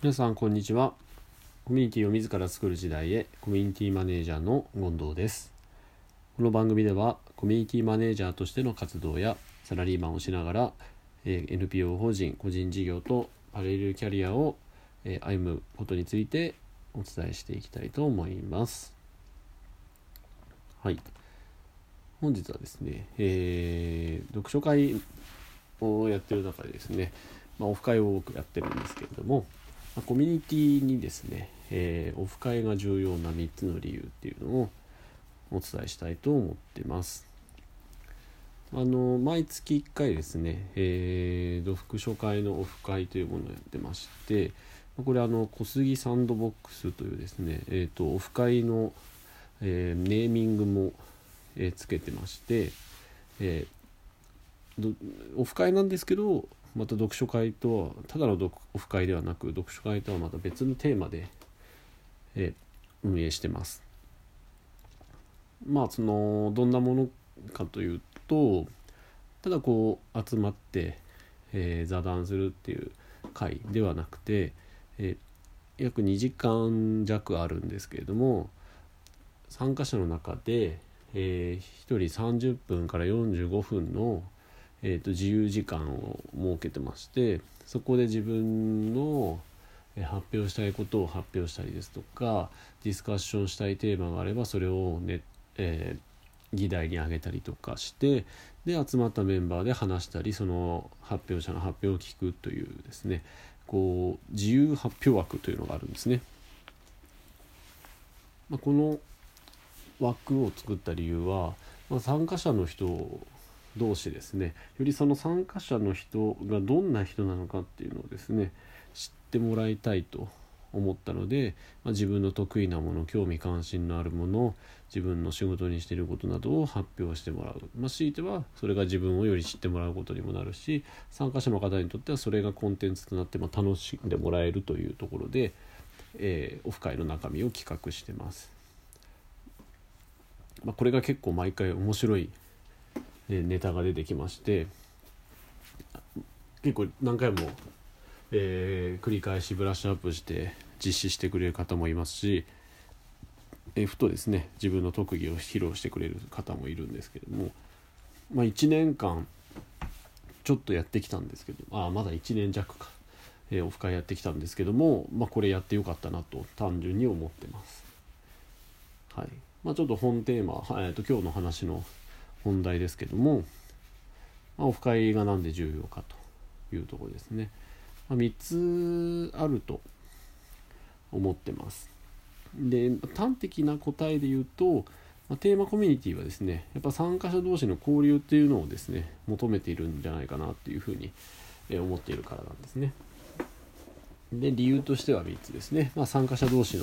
皆さんこんにちは。コミュニティを自ら作る時代へコミュニティマネージャーの権藤です。この番組ではコミュニティマネージャーとしての活動やサラリーマンをしながら、え NPO 法人個人事業とパレルキャリアを、え歩むことについてお伝えしていきたいと思います。はい。本日はですね、えー、読書会をやってる中でですね、まあ、オフ会を多くやってるんですけれども、ま、コミュニティにですね、えー、オフ会が重要な3つの理由っていうのをお伝えしたいと思ってます。あの毎月1回ですね、えー、読書会のオフ会というものをやってましてこれあの小杉サンドボックスというですね、えーと、オフ会の、えー、ネーミングも、えー、つけてまして、えー、オフ会なんですけどまた読書会とはただのオフ会ではなく読書会とはまた別のテーマで、え運営してます。まあそのどんなものかというとただこう集まって、えー、座談するっていう会ではなくて、えー、約2時間弱あるんですけれども参加者の中で、えー、1人30分から45分の、えーと、自由時間を設けてましてそこで自分の発表したいことを発表したりですとかディスカッションしたいテーマがあればそれをネッえー、議題に挙げたりとかしてで集まったメンバーで話したりその発表者の発表を聞くというですねこう自由発表枠というのがあるんですね。まあ、この枠を作った理由は、まあ、参加者の人同士ですねよりその参加者の人がどんな人なのかっていうのをですね知ってもらいたいと思ったので、まあ、自分の得意なもの興味関心のあるもの自分の仕事にしていることなどを発表してもらう、まあ、強いてはそれが自分をより知ってもらうことにもなるし参加者の方にとってはそれがコンテンツとなって、ま楽しんでもらえるというところで、えー、オフ会の中身を企画してます。まあ、これが結構毎回面白い、ネタが出てきまして結構何回もえー、繰り返しブラッシュアップして実施してくれる方もいますし、えー、ふとですね自分の特技を披露してくれる方もいるんですけども、まあ、1年間ちょっとやってきたんですけどあまだ1年弱か、えー、オフ会やってきたんですけども、まあ、これやってよかったなと単純に思ってます。はいまあ、ちょっと本テーマ、えー、と今日の話の本題ですけども、まあ、オフ会が何で重要かというところですね。まあ、3つあると思ってます。で端的な答えで言うと、まあ、テーマコミュニティはですねやっぱ参加者同士の交流っていうのをですね求めているんじゃないかなっていうふうに思っているからなんですね。で理由としては3つですね、まあ、参加者同士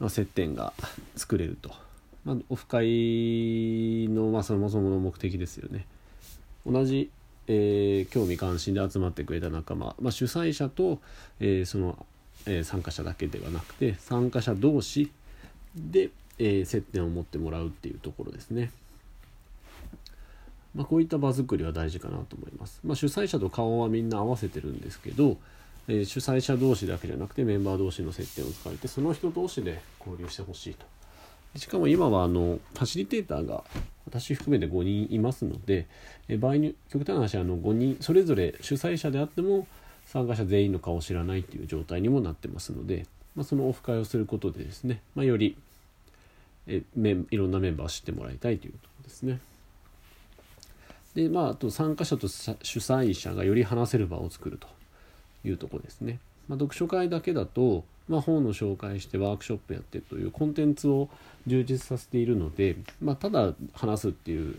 の接点が作れると、まあ、オフ会の、まあ、そもそもの目的ですよね。同じえー、興味関心で集まってくれた仲間、まあ、主催者と、えー、その、えー、参加者だけではなくて参加者同士で、え接点を持ってもらうっていうところですね。まあ、こういった場作りは大事かなと思います。まあ、主催者と顔はみんな合わせてるんですけど、え主催者同士だけじゃなくてメンバー同士の接点を使えてその人同士で交流してほしいと。しかも今はあのファシリテーターが私含めて5人いますので、え場合に極端な話あの5人それぞれ主催者であっても参加者全員の顔を知らないっていう状態にもなってますので、まあ、そのオフ会をすることでですね、まあ、よりえメいろんなメンバーを知ってもらいたいというところですね。でまああと参加者と主催者がより話せる場を作るというところですね。まあ、読書会だけだと、まあ、本の紹介してワークショップやってというコンテンツを充実させているので、まあ、ただ話すっていう、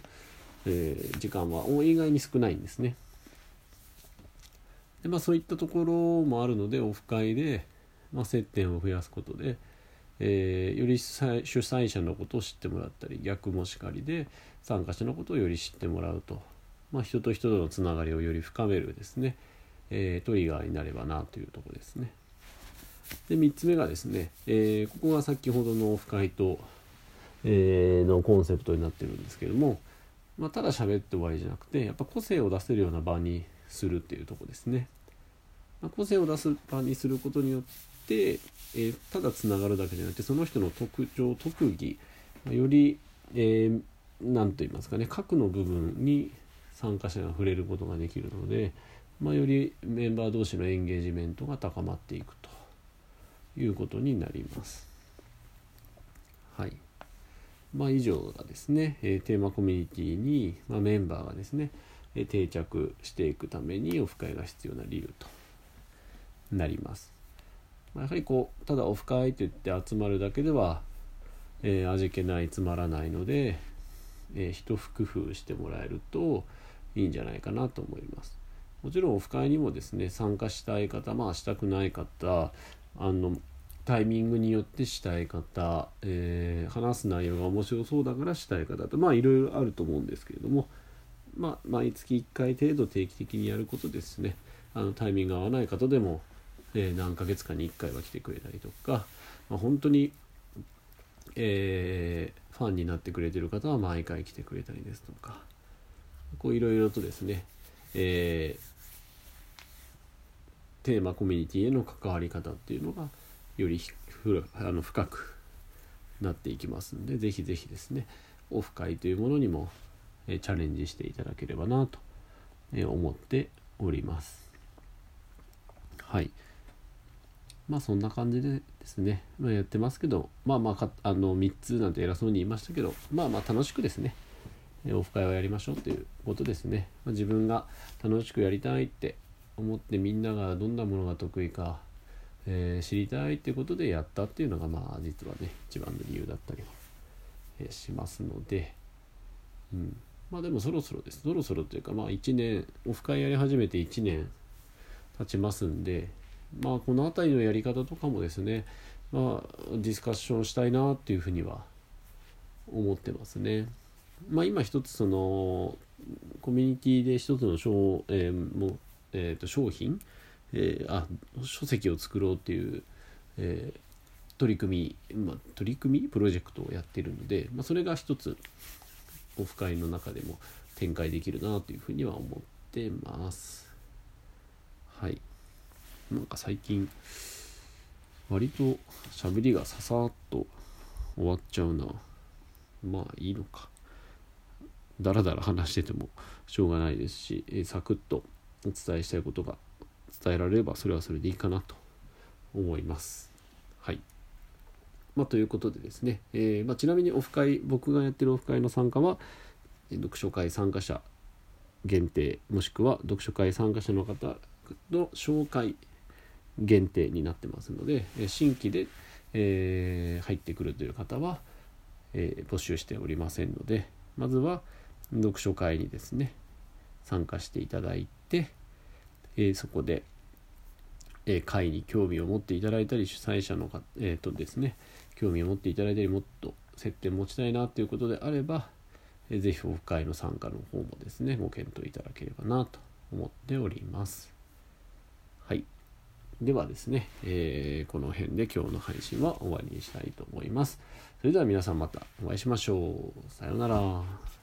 えー、時間は意外に少ないんですね。でまあ、そういったところもあるのでオフ会で、まあ、接点を増やすことで、えー、より主催者のことを知ってもらったり逆もしかりで参加者のことをより知ってもらうと、まあ、人と人とのつながりをより深めるですね、えー、トリガーになればなというところですね。で3つ目がですね、えー、ここが先ほどのオフ会と、えー、のコンセプトになってるんですけども、まあ、ただ喋って終わりじゃなくてやっぱ個性を出せるような場にするっていうとこですね。ま個性を出す場にすることによって、えー、ただつながるだけじゃなくてその人の特徴特技まより何、えー、と言いますかね核の部分に参加者が触れることができるので、まあ、よりメンバー同士のエンゲージメントが高まっていくということになります。はいまあ、以上がですね、えテーマコミュニティに、まあ、メンバーがですね、え定着していくためにオフ会が必要な理由となります。まあ、やはりこうただオフ会といって集まるだけでは、えー、味気ないつまらないので、えー、一工夫してもらえるといいんじゃないかなと思います。もちろんオフ会にもですね参加したい方まあしたくない方あのタイミングによってしたい方、えー、話す内容が面白そうだからしたい方とまあいろいろあると思うんですけれども、まあ、毎月1回程度定期的にやることですね。あのタイミングが合わない方でも、えー、何ヶ月かに1回は来てくれたりとか、まあ、本当に、えー、ファンになってくれてる方は毎回来てくれたりですとかこういろいろとですね、えー、テーマコミュニティへの関わり方っていうのがよりあの深くなっていきますんで是非是非ですねオフ会というものにも、えチャレンジしていただければなと、思っております。はい。まあそんな感じでですね、まあ、やってますけどまあまああの3つなんて偉そうに言いましたけどまあまあ楽しくですねオフ会をやりましょうということですね、まあ、自分が楽しくやりたいって思ってみんながどんなものが得意かえー、知りたいってことでやったっていうのがまあ実はね一番の理由だったりも、え、しますので、うん、まあでもそろそろです。そろそろというかまあ1年オフ会やり始めて1年経ちますんでまあこの辺りのやり方とかもですねまあディスカッションしたいなっていうふうには思ってますね。まあ今一つそのコミュニティで一つの商,、えーもえー、と商品えー、あ書籍を作ろうっていう、えー、取り組み、まあ、取り組み？プロジェクトをやってるので、まあ、それが一つオフ会の中でも展開できるなというふうには思ってます。はい。なんか最近割と喋りがささっと終わっちゃうな。まあいいのか。だらだら話しててもしょうがないですし、えサクッとお伝えしたいことが伝えられればそれはそれでいいかなと思います。はい。まあ、ということでですね、えー、まあ、ちなみにオフ会僕がやってるオフ会の参加は読書会参加者限定もしくは読書会参加者の方の紹介限定になってますので新規で、えー、入ってくるという方は、えー、募集しておりませんのでまずは読書会にですね参加していただいて、えー、そこで、えー、会に興味を持っていただいたり主催者のか、えーとですね、興味を持っていただいたりもっと接点持ちたいなということであれば、えー、ぜひオフ会の参加の方もですねご検討いただければなと思っております。はい。ではですね、えー、この辺で今日の配信は終わりにしたいと思います。それでは皆さんまたお会いしましょう。さようなら。